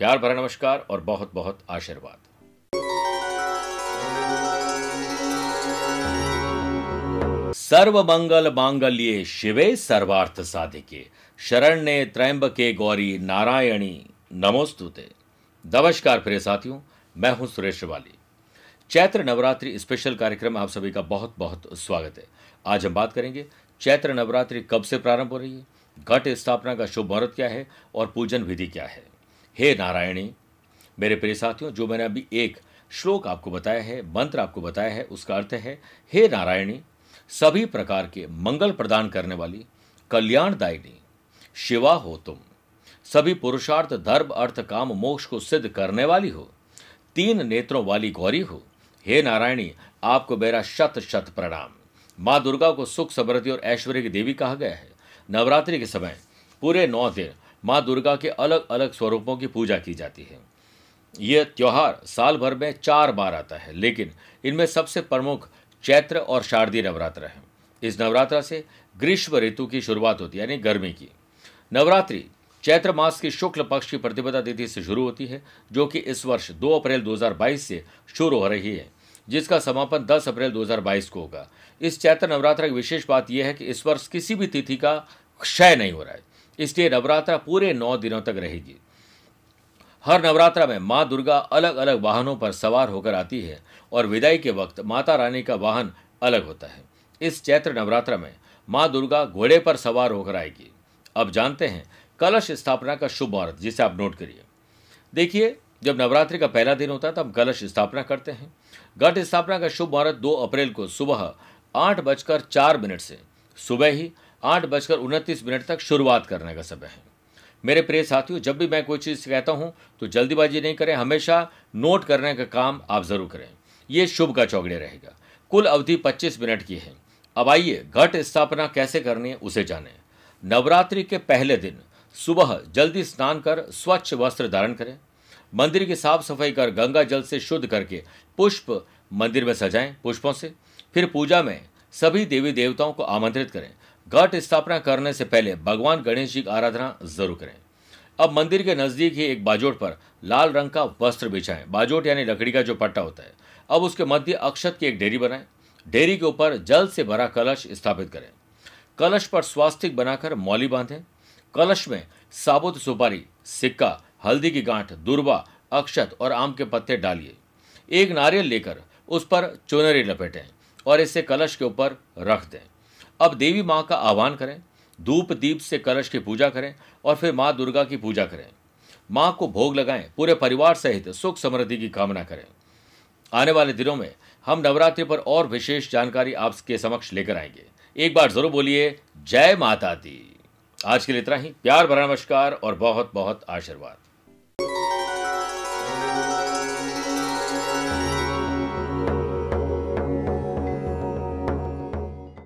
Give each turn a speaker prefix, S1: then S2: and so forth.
S1: प्यार भरा नमस्कार और बहुत बहुत आशीर्वाद। सर्व मंगल मांगल्ये शिवे सर्वार्थ साधिके। शरण्य त्रैंबके गौरी नारायणी। नमोस्तुते। नमस्कार प्रिय साथियों, मैं हूँ सुरेश वाली चैत्र नवरात्रि स्पेशल कार्यक्रम में आप सभी का बहुत बहुत स्वागत है। आज हम बात करेंगे, चैत्र नवरात्रि कब से प्रारंभ हो रही है? घट स्थापना का शुभ मुहूर्त क्या है और पूजन विधि क्या है? हे नारायणी, मेरे प्रिय साथियों, जो मैंने अभी एक श्लोक आपको बताया है, मंत्र आपको बताया है, उसका अर्थ है, हे नारायणी, सभी प्रकार के मंगल प्रदान करने वाली, कल्याणदायिनी, शिवा हो तुम। सभी पुरुषार्थ, धर्म, अर्थ, काम, मोक्ष को सिद्ध करने वाली हो। तीन नेत्रों वाली गौरी हो। हे नारायणी, आपको मेरा शत शत प्रणाम। माँ दुर्गा को सुख समृद्धि और ऐश्वर्य की देवी कहा गया है। नवरात्रि के समय पूरे नौ दिन माँ दुर्गा के अलग अलग स्वरूपों की पूजा की जाती है। यह त्यौहार साल भर में चार बार आता है, लेकिन इनमें सबसे प्रमुख चैत्र और शारदीय नवरात्र है। इस नवरात्र से ग्रीष्म ऋतु की शुरुआत होती है, यानी गर्मी की। नवरात्रि चैत्र मास की शुक्ल पक्ष की प्रतिपदा तिथि से शुरू होती है, जो कि इस वर्ष 2 अप्रैल 2022 से शुरू हो रही है, जिसका समापन 10 अप्रैल 2022 को होगा। इस चैत्र नवरात्र की विशेष बात यह है कि इस वर्ष किसी भी तिथि का क्षय नहीं हो रहा है। इसलिए नवरात्रा पूरे नौ दिनों तक रहेगी। हर नवरात्रा में माँ दुर्गा अलग अलग वाहनों पर सवार होकर आती है और विदाई के वक्त माता रानी का वाहन अलग होता है। इस चैत्र नवरात्रा में माँ दुर्गा घोड़े पर सवार होकर आएगी। अब जानते हैं, कलश स्थापना का शुभ मुहूर्त, जिसे आप नोट करिए। देखिए, जब नवरात्रि का पहला दिन होता है, तब कलश स्थापना करते हैं। घट स्थापना का शुभ मुहूर्त दो अप्रैल को सुबह आठ बजकर चार मिनट से। सुबह ही आठ बजकर उनतीस मिनट तक शुरुआत करने का समय है। मेरे प्रिय साथियों, जब भी मैं कोई चीज़ कहता हूँ तो जल्दीबाजी नहीं करें, हमेशा नोट करने का काम आप ज़रूर करें। ये शुभ का चौगड़े रहेगा। कुल अवधि 25 मिनट की है। अब आइए, घट स्थापना कैसे करनी है, उसे जानें। नवरात्रि के पहले दिन सुबह जल्दी स्नान कर स्वच्छ वस्त्र धारण करें। मंदिर की साफ़ सफ़ाई कर गंगा जल से शुद्ध करके पुष्प मंदिर में सजाएँ, पुष्पों से। फिर पूजा में सभी देवी देवताओं को आमंत्रित करें। घट स्थापना करने से पहले भगवान गणेश जी की आराधना ज़रूर करें। अब मंदिर के नज़दीक ही एक बाजोट पर लाल रंग का वस्त्र बिछाएँ बाजोट यानी लकड़ी का जो पट्टा होता है। अब उसके मध्य अक्षत की एक डेरी बनाएँ। डेरी के ऊपर जल से भरा कलश स्थापित करें। कलश पर स्वास्तिक बनाकर मौली बांधें। कलश में साबुत सुपारी, सिक्का, हल्दी की गांठ, दुर्वा, अक्षत और आम के पत्ते डालिए। एक नारियल लेकर उस पर चुनरी लपेटें और इसे कलश के ऊपर रख दें। अब देवी माँ का आह्वान करें, धूप दीप से कलश की पूजा करें और फिर माँ दुर्गा की पूजा करें। माँ को भोग लगाएँ, पूरे परिवार सहित सुख समृद्धि की कामना करें। आने वाले दिनों में हम नवरात्रि पर और विशेष जानकारी आपके समक्ष लेकर आएँगे। एक बार ज़रूर बोलिए, जय माता दी। आज के लिए इतना ही। प्यार भरा नमस्कार और बहुत बहुत आशीर्वाद।